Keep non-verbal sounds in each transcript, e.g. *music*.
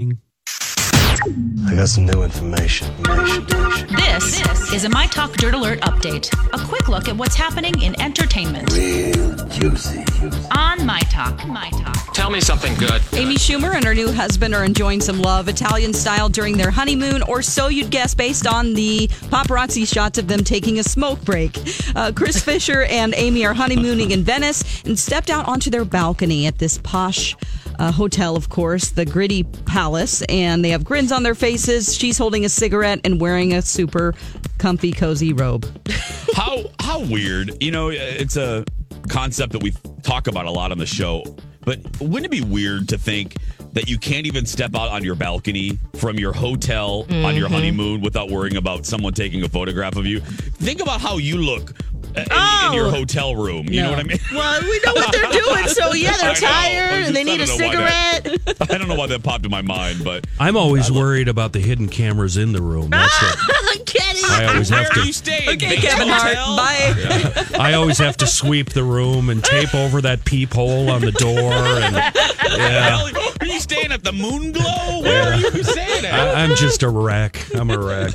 I got some new information. information, information. This is a My Talk Dirt Alert update. A quick look at what's happening in entertainment Real juicy. on My Talk. My Talk. Tell me something good. Amy Schumer and her new husband are enjoying some love Italian style during their honeymoon, or so you'd guess based on the paparazzi shots of them taking a smoke break. Uh, Chris *laughs* Fischer and Amy are honeymooning in Venice and stepped out onto their balcony at this posh uh, hotel, of course, the Gritti Palace, and they have grins on their faces. She's holding a cigarette and wearing a super comfy, cozy robe. how how weird you know it's a concept that we talk about a lot on the show but wouldn't it be weird to think that you can't even step out on your balcony from your hotel on your honeymoon without worrying about someone taking a photograph of you think about how you look uh, in, in your Oh. hotel room you know what i mean Well, we know what they're doing, *laughs* so yeah, they're tired I and they need a just- I don't know why cigarette. *laughs* i don't know why that popped in my mind but I'm always worried about the hidden cameras in the room. That's what *laughs* Kenny. I always have to. Okay, Kevin Hart. Hotel? Bye. I always have to sweep the room and tape over that peephole on the door. And *laughs* yeah, are you staying at the moon glow where are you staying at I, I'm just a wreck. I'm a wreck.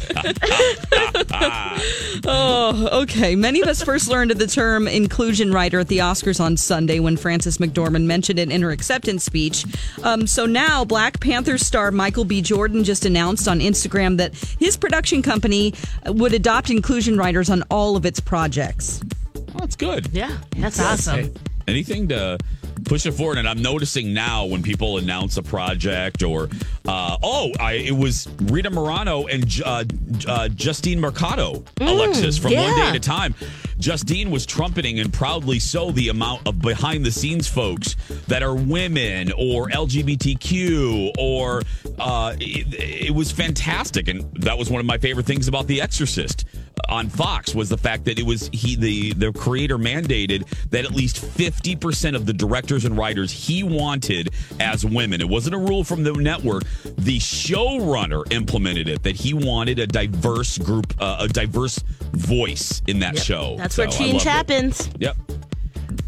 *laughs* Oh, okay. Many of us first learned of the term inclusion rider at the Oscars on Sunday when Frances McDormand mentioned it in her acceptance speech. Um, so now, Black Panther star Michael B. Jordan just announced on Instagram that his production company would adopt inclusion riders on all of its projects. Well, that's good Yeah, that's awesome. anything to push it forward. And I'm noticing now when people announce a project or, uh, oh, I, it was Rita Moreno and uh, uh, Justina Machado, Alexis from One Day at a Time. Justina was trumpeting and proudly so the amount of behind the scenes folks that are women or LGBTQ or uh, it, it was fantastic. And that was one of my favorite things about The Exorcist on Fox was the fact that it was he the the creator mandated that at least 50% of the directors and writers he wanted as women. It wasn't a rule from the network. The showrunner implemented it that he wanted a diverse group uh, a diverse voice in that show. That's So where change loved it. happens. Yep.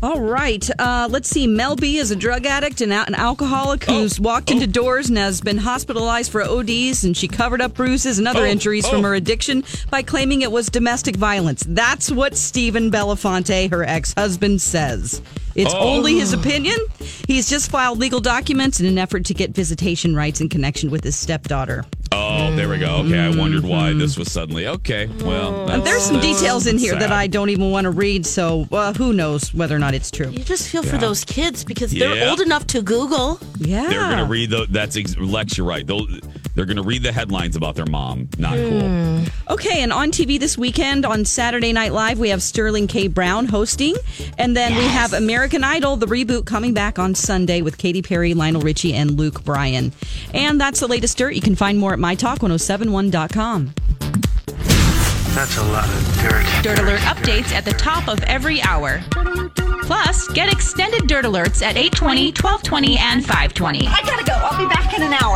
All right. Uh, let's see. Mel B is a drug addict and an alcoholic who's walked into doors and has been hospitalized for ODs, and she covered up bruises and other Oh, injuries from oh. her addiction by claiming it was domestic violence. That's what Stephen Belafonte, her ex husband, says. It's Oh. only his opinion. He's just filed legal documents in an effort to get visitation rights in connection with his stepdaughter. There we go. Okay, I wondered why this was suddenly okay. Well, that's- there's some that's details in here that sad. I don't even want to read, so uh, who knows whether or not it's true. You just feel for those kids because they're Yeah. old enough to Google. Yeah. They're going to read the. That's ex- Lex. You're right. They'll. They're going to read the headlines about their mom. Not cool. Okay, and on TV this weekend on Saturday Night Live, we have Sterling K. Brown hosting. And then we have American Idol, the reboot, coming back on Sunday with Katy Perry, Lionel Richie, and Luke Bryan. And that's the latest dirt. You can find more at mytalk1071.com. That's a lot of dirt. Dirt Alert updates at the top of every hour. Plus, get extended Dirt Alerts at 820, 1220, and 520. I gotta go. I'll be back in an hour.